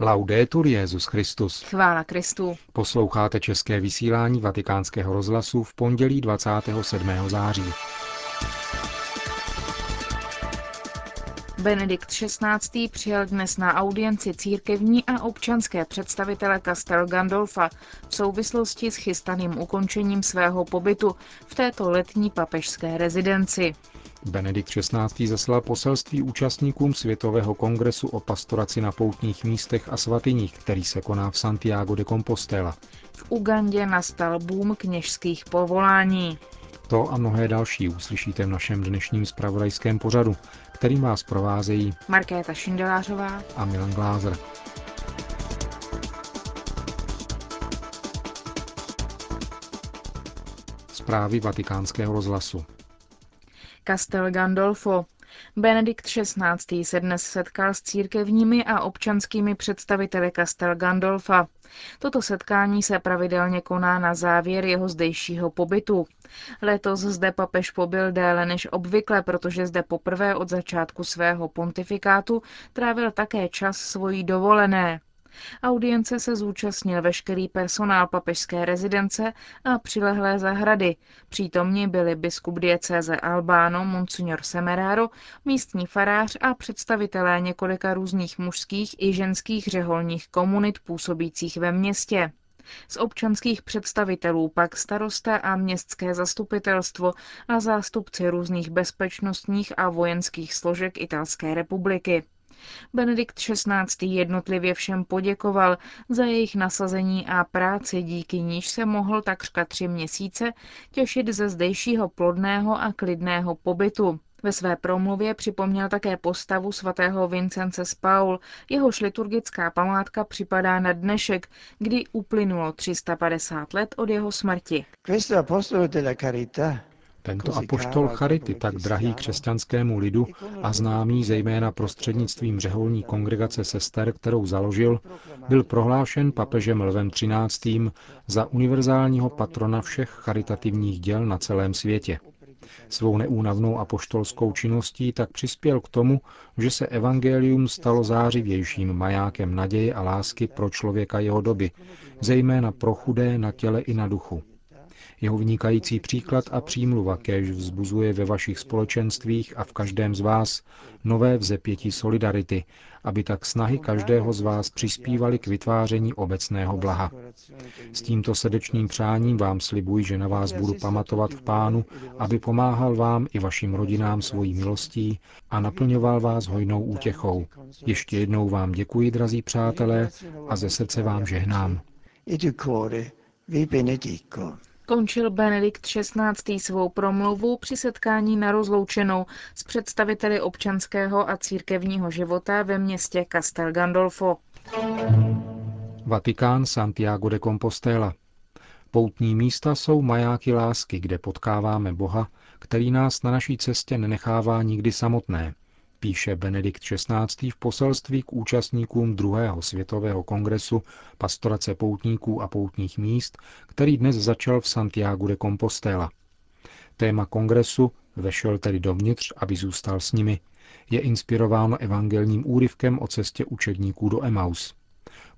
Laudetur Jezus Christus. Chvála Kristu. Posloucháte české vysílání Vatikánského rozhlasu v pondělí 27. září. Benedikt XVI. přijal dnes na audienci církevní a občanské představitele Castel Gandolfa v souvislosti s chystaným ukončením svého pobytu v této letní papežské rezidenci. Benedikt XVI. zaslal poselství účastníkům Světového kongresu o pastoraci na poutních místech a svatyních, který se koná v Santiago de Compostela. V Ugandě nastal boom kněžských povolání. To a mnohé další uslyšíte v našem dnešním spravodajském pořadu, kterým vás provázejí Markéta Šindelářová a Milan Glázer. Zprávy vatikánského rozhlasu. Castel Gandolfo. Benedikt XVI. se dnes setkal s církevními a občanskými představiteli Castel Gandolfa. Toto setkání se pravidelně koná na závěr jeho zdejšího pobytu. Letos zde papež pobyl déle než obvykle, protože zde poprvé od začátku svého pontifikátu trávil také čas svojí dovolené. Audience se zúčastnil veškerý personál papežské rezidence a přilehlé zahrady. Přítomni byli biskup diecéze Albáno, Monsignor Semeraro, místní farář a představitelé několika různých mužských i ženských řeholních komunit působících ve městě. Z občanských představitelů pak starosta a městské zastupitelstvo a zástupci různých bezpečnostních a vojenských složek Italské republiky. Benedikt XVI. jednotlivě všem poděkoval za jejich nasazení a práci, díky níž se mohl takřka tři měsíce těšit ze zdejšího plodného a klidného pobytu. Ve své promluvě připomněl také postavu svatého Vincence z Paul, jehož liturgická památka připadá na dnešek, kdy uplynulo 350 let od jeho smrti. Tento apoštol Charity, tak drahý křesťanskému lidu a známý zejména prostřednictvím řeholní kongregace sester, kterou založil, byl prohlášen papežem Lvem XIII. za univerzálního patrona všech charitativních děl na celém světě. Svou neúnavnou apoštolskou činností tak přispěl k tomu, že se evangelium stalo zářivějším majákem naděje a lásky pro člověka jeho doby, zejména pro chudé na těle i na duchu. Jeho vynikající příklad a přímluva kéž vzbuzuje ve vašich společenstvích a v každém z vás nové vzepětí solidarity, aby tak snahy každého z vás přispívaly k vytváření obecného blaha. S tímto srdečným přáním vám slibuji, že na vás budu pamatovat v Pánu, aby pomáhal vám i vašim rodinám svojí milostí a naplňoval vás hojnou útěchou. Ještě jednou vám děkuji, drazí přátelé, a ze srdce vám žehnám. vi benedico. Končil Benedikt XVI. svou promluvu při setkání na rozloučenou s představiteli občanského a církevního života ve městě Castel Gandolfo. Vatikán Santiago de Compostela. Poutní místa jsou majáky lásky, kde potkáváme Boha, který nás na naší cestě nenechává nikdy samotné, píše Benedikt XVI. v poselství k účastníkům druhého světového kongresu pastorace poutníků a poutních míst, který dnes začal v Santiago de Compostela. Téma kongresu vešel tedy dovnitř, aby zůstal s nimi, je inspirováno evangelním úryvkem o cestě učedníků do Emaus.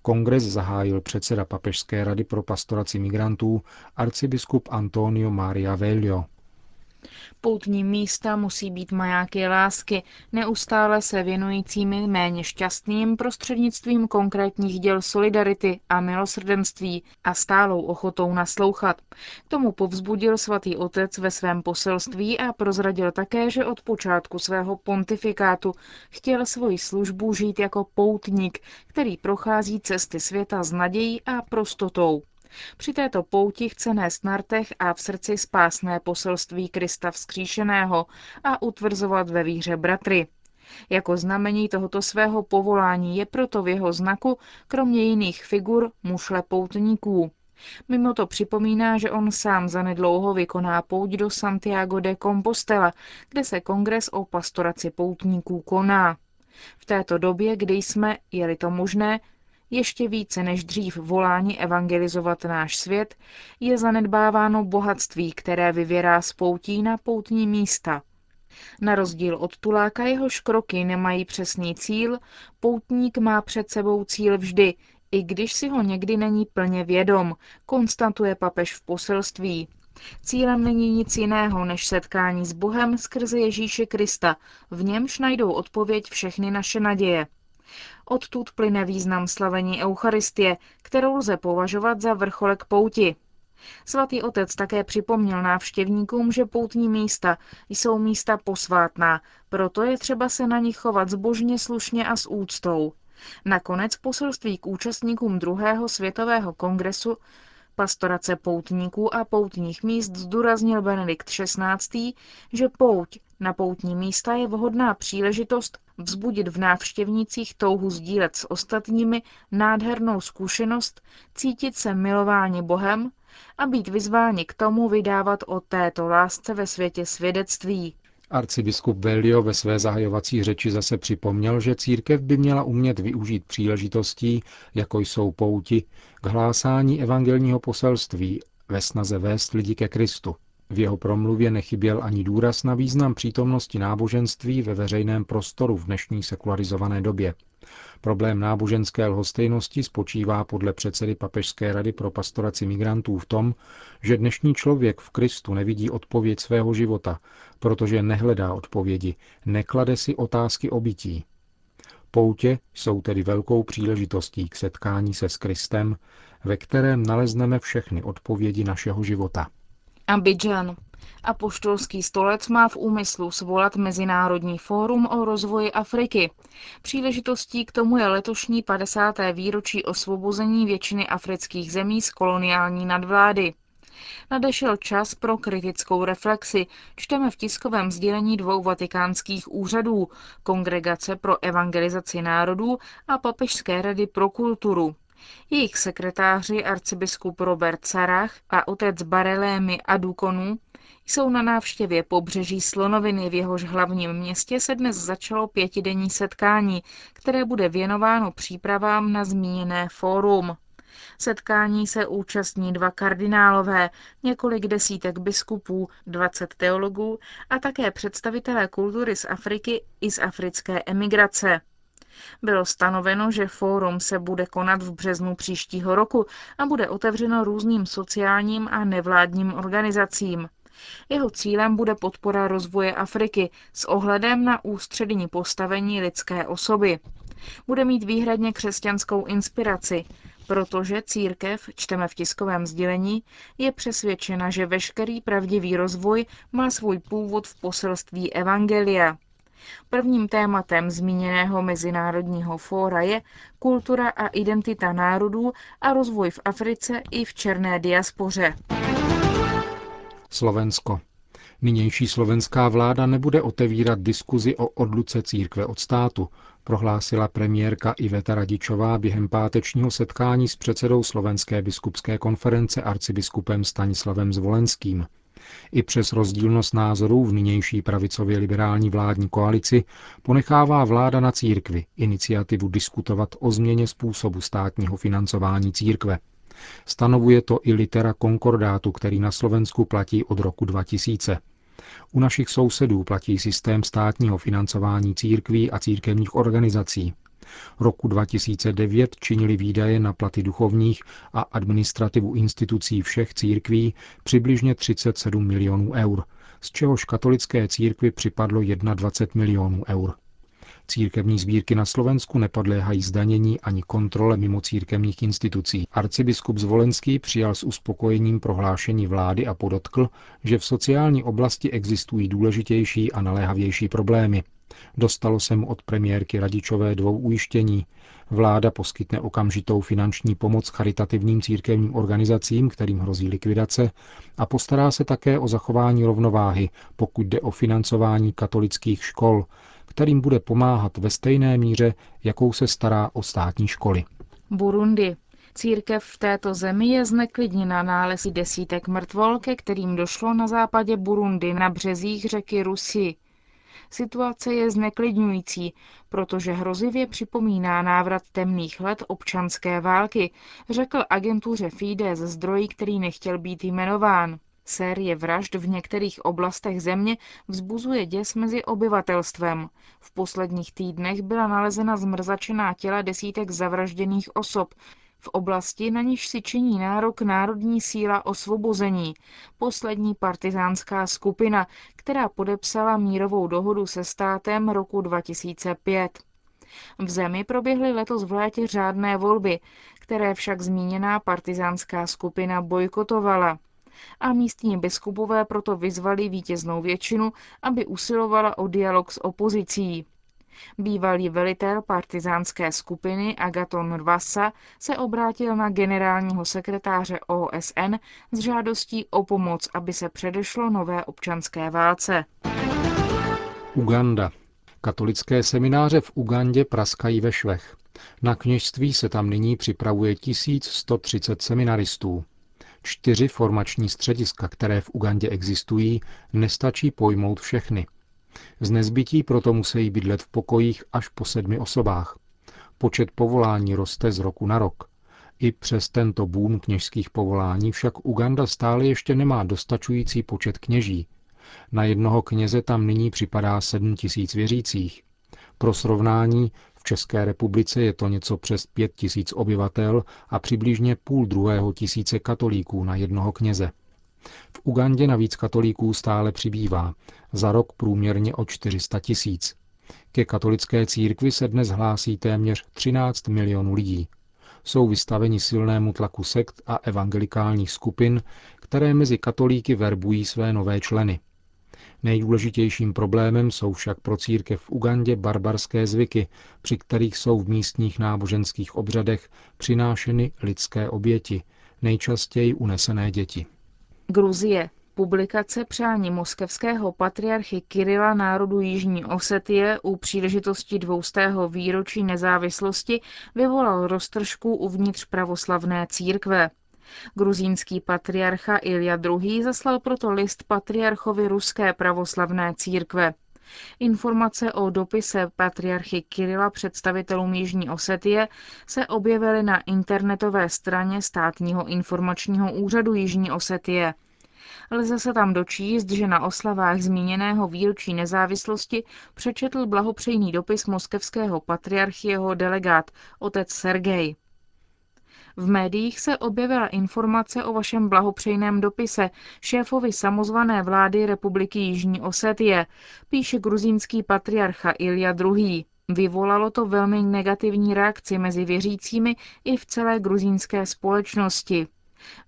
Kongres zahájil předseda Papežské rady pro pastoraci migrantů arcibiskup Antonio Maria Velio. Poutní místa musí být majáky lásky, neustále se věnujícími méně šťastným prostřednictvím konkrétních děl solidarity a milosrdenství a stálou ochotou naslouchat. K tomu povzbudil svatý otec ve svém poselství a prozradil také, že od počátku svého pontifikátu chtěl svoji službu žít jako poutník, který prochází cesty světa s nadějí a prostotou. Při této pouti chce nést na rtech a v srdci spásné poselství Krista vzkříšeného a utvrzovat ve víře bratry. Jako znamení tohoto svého povolání je proto v jeho znaku, kromě jiných figur, mušle poutníků. Mimo to připomíná, že on sám zanedlouho vykoná pouť do Santiago de Compostela, kde se kongres o pastoraci poutníků koná. V této době, kdy jsme, je-li to možné, ještě více než dřív volání evangelizovat náš svět, je zanedbáváno bohatství, které vyvěrá z poutí na poutní místa. Na rozdíl od tuláka jehož kroky nemají přesný cíl, poutník má před sebou cíl vždy, i když si ho někdy není plně vědom, konstatuje papež v poselství. Cílem není nic jiného než setkání s Bohem skrze Ježíše Krista, v němž najdou odpověď všechny naše naděje. Odtud plyne význam slavení Eucharistie, kterou lze považovat za vrcholek pouti. Svatý otec také připomněl návštěvníkům, že poutní místa jsou místa posvátná, proto je třeba se na nich chovat zbožně, slušně a s úctou. Nakonec poselství k účastníkům druhého světového kongresu pastorace poutníků a poutních míst zdůraznil Benedikt XVI., že pouť na poutní místa je vhodná příležitost vzbudit v návštěvnících touhu sdílet s ostatními nádhernou zkušenost, cítit se milováni Bohem a být vyzváni k tomu vydávat o této lásce ve světě svědectví. Arcibiskup Velio ve své zahajovací řeči zase připomněl, že církev by měla umět využít příležitostí, jako jsou pouti, k hlásání evangelního poselství ve snaze vést lidi ke Kristu. V jeho promluvě nechyběl ani důraz na význam přítomnosti náboženství ve veřejném prostoru v dnešní sekularizované době. Problém náboženské lhostejnosti spočívá podle předsedy Papežské rady pro pastoraci migrantů v tom, že dnešní člověk v Kristu nevidí odpověď svého života, protože nehledá odpovědi, neklade si otázky o bytí. Poutě jsou tedy velkou příležitostí k setkání se s Kristem, ve kterém nalezneme všechny odpovědi našeho života. Abidjan. Apoštolský stolec má v úmyslu svolat Mezinárodní fórum o rozvoji Afriky. Příležitostí k tomu je letošní 50. výročí osvobození většiny afrických zemí z koloniální nadvlády. Nadešel čas pro kritickou reflexi, čteme v tiskovém sdělení dvou vatikánských úřadů, Kongregace pro evangelizaci národů a Papežské rady pro kulturu. Jejich sekretáři arcibiskup Robert Sarach a otec Barelémy Adukonu jsou na návštěvě pobřeží Slonoviny, v jehož hlavním městě se dnes začalo pětidenní setkání, které bude věnováno přípravám na zmíněné fórum. Setkání se účastní dva kardinálové, několik desítek biskupů, 20 teologů a také představitelé kultury z Afriky i z africké emigrace. Bylo stanoveno, že fórum se bude konat v březnu příštího roku a bude otevřeno různým sociálním a nevládním organizacím. Jeho cílem bude podpora rozvoje Afriky s ohledem na ústřední postavení lidské osoby. Bude mít výhradně křesťanskou inspiraci, protože církev, čteme v tiskovém sdělení, je přesvědčena, že veškerý pravdivý rozvoj má svůj původ v poselství Evangelia. Prvním tématem zmíněného mezinárodního fóra je kultura a identita národů a rozvoj v Africe i v černé diaspoře. Slovensko. Nynější slovenská vláda nebude otevírat diskuzi o odluce církve od státu, prohlásila premiérka Iveta Radičová během pátečního setkání s předsedou Slovenské biskupské konference arcibiskupem Stanislavem Zvolenským. I přes rozdílnost názorů v nynější pravicově liberální vládní koalici ponechává vláda na církvi iniciativu diskutovat o změně způsobu státního financování církve. Stanovuje to i litera konkordátu, který na Slovensku platí od roku 2000. U našich sousedů platí systém státního financování církví a církevních organizací. Roku 2009 činili výdaje na platy duchovních a administrativu institucí všech církví přibližně 37 milionů eur, z čehož katolické církvi připadlo 21 milionů eur. Církevní sbírky na Slovensku nepodléhají zdanění ani kontrole mimo církevních institucí. Arcibiskup Zvolenský přijal s uspokojením prohlášení vlády a podotkl, že v sociální oblasti existují důležitější a naléhavější problémy. Dostalo se mu od premiérky Radičové dvou ujištění. Vláda poskytne okamžitou finanční pomoc charitativním církevním organizacím, kterým hrozí likvidace, a postará se také o zachování rovnováhy, pokud jde o financování katolických škol, kterým bude pomáhat ve stejné míře, jakou se stará o státní školy. Burundi. Církev v této zemi je zneklidněna nálezí desítek mrtvol, ke kterým došlo na západě Burundi na březích řeky Rusi. Situace je zneklidňující, protože hrozivě připomíná návrat temných let občanské války, řekl agentuře Fides zdroj, který nechtěl být jmenován. Série vražd v některých oblastech země vzbuzuje děs mezi obyvatelstvem. V posledních týdnech byla nalezena zmrzačená těla desítek zavražděných osob, v oblasti, na níž si činí nárok Národní síla osvobození, poslední partizánská skupina, která podepsala mírovou dohodu se státem roku 2005. V zemi proběhly letos v létě řádné volby, které však zmíněná partizánská skupina bojkotovala. A místní biskupové proto vyzvali vítěznou většinu, aby usilovala o dialog s opozicí. Bývalý velitel partizánské skupiny Agaton Rvasa se obrátil na generálního sekretáře OSN s žádostí o pomoc, aby se předešlo nové občanské válce. Uganda. Katolické semináře v Ugandě praskají ve švech. Na kněžství se tam nyní připravuje 1130 seminaristů. Čtyři formační střediska, které v Ugandě existují, nestačí pojmout všechny – z nezbytí proto musí bydlet v pokojích až po sedmi osobách. Počet povolání roste z roku na rok. I přes tento boom kněžských povolání však Uganda stále ještě nemá dostačující počet kněží. Na jednoho kněze tam nyní připadá 7 tisíc věřících. Pro srovnání, v České republice je to něco přes 5 tisíc obyvatel a přibližně půl druhého tisíce katolíků na jednoho kněze. V Ugandě navíc katolíků stále přibývá, za rok průměrně o 400 tisíc. Ke katolické církvi se dnes hlásí téměř 13 milionů lidí. Jsou vystaveni silnému tlaku sekt a evangelikálních skupin, které mezi katolíky verbují své nové členy. Nejdůležitějším problémem jsou však pro církev v Ugandě barbarské zvyky, při kterých jsou v místních náboženských obřadech přinášeny lidské oběti, nejčastěji unesené děti. Gruzie. Publikace přání moskevského patriarchy Kirila národu Jižní Osetie u příležitosti dvoustého výročí nezávislosti vyvolal roztržku uvnitř pravoslavné církve. Gruzínský patriarcha Ilja II. zaslal proto list patriarchovi ruské pravoslavné církve. Informace o dopise patriarchy Kirila představitelům Jižní Osetie se objevily na internetové straně státního informačního úřadu Jižní Osetie. Lze se tam dočíst, že na oslavách zmíněného výročí nezávislosti přečetl blahopřejný dopis moskevského patriarchieho delegát otec Sergej. V médiích se objevila informace o vašem blahopřejném dopise šéfovi samozvané vlády Republiky Jižní Osetie, píše gruzínský patriarcha Ilja II. Vyvolalo to velmi negativní reakci mezi věřícími i v celé gruzínské společnosti.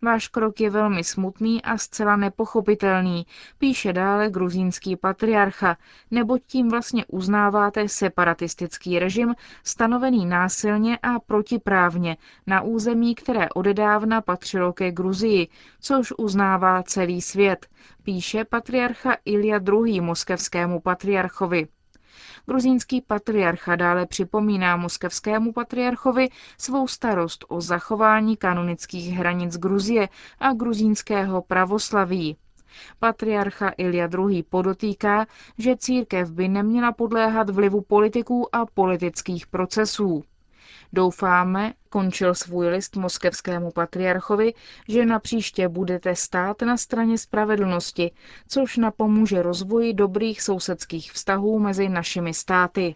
Váš krok je velmi smutný a zcela nepochopitelný, píše dále gruzínský patriarcha, neboť tím vlastně uznáváte separatistický režim stanovený násilně a protiprávně na území, které odedávna patřilo ke Gruzii, což uznává celý svět, píše patriarcha Ilja II. moskevskému patriarchovi. Gruzínský patriarcha dále připomíná moskevskému patriarchovi svou starost o zachování kanonických hranic Gruzie a gruzínského pravoslaví. Patriarcha Ilja II. podotýká, že církev by neměla podléhat vlivu politiků a politických procesů. Doufáme, končil svůj list moskevskému patriarchovi, že na příště budete stát na straně spravedlnosti, což napomůže rozvoji dobrých sousedských vztahů mezi našimi státy.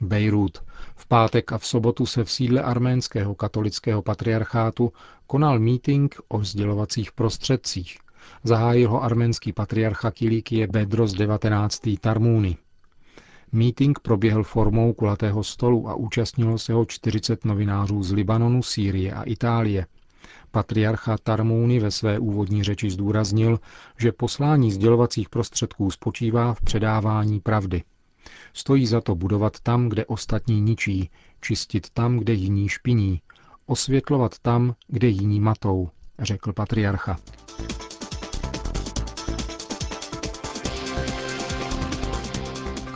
Bejrút. V pátek a v sobotu se v sídle arménského katolického patriarchátu konal meeting o sdělovacích prostředcích. Zahájil ho arménský patriarcha Kilikie Bedros 19. Tarmúny. Meeting proběhl formou kulatého stolu a účastnilo se ho 40 novinářů z Libanonu, Sýrie a Itálie. Patriarcha Tarmouny ve své úvodní řeči zdůraznil, že poslání sdělovacích prostředků spočívá v předávání pravdy. Stojí za to budovat tam, kde ostatní ničí, čistit tam, kde jiní špiní, osvětlovat tam, kde jiní matou, řekl patriarcha.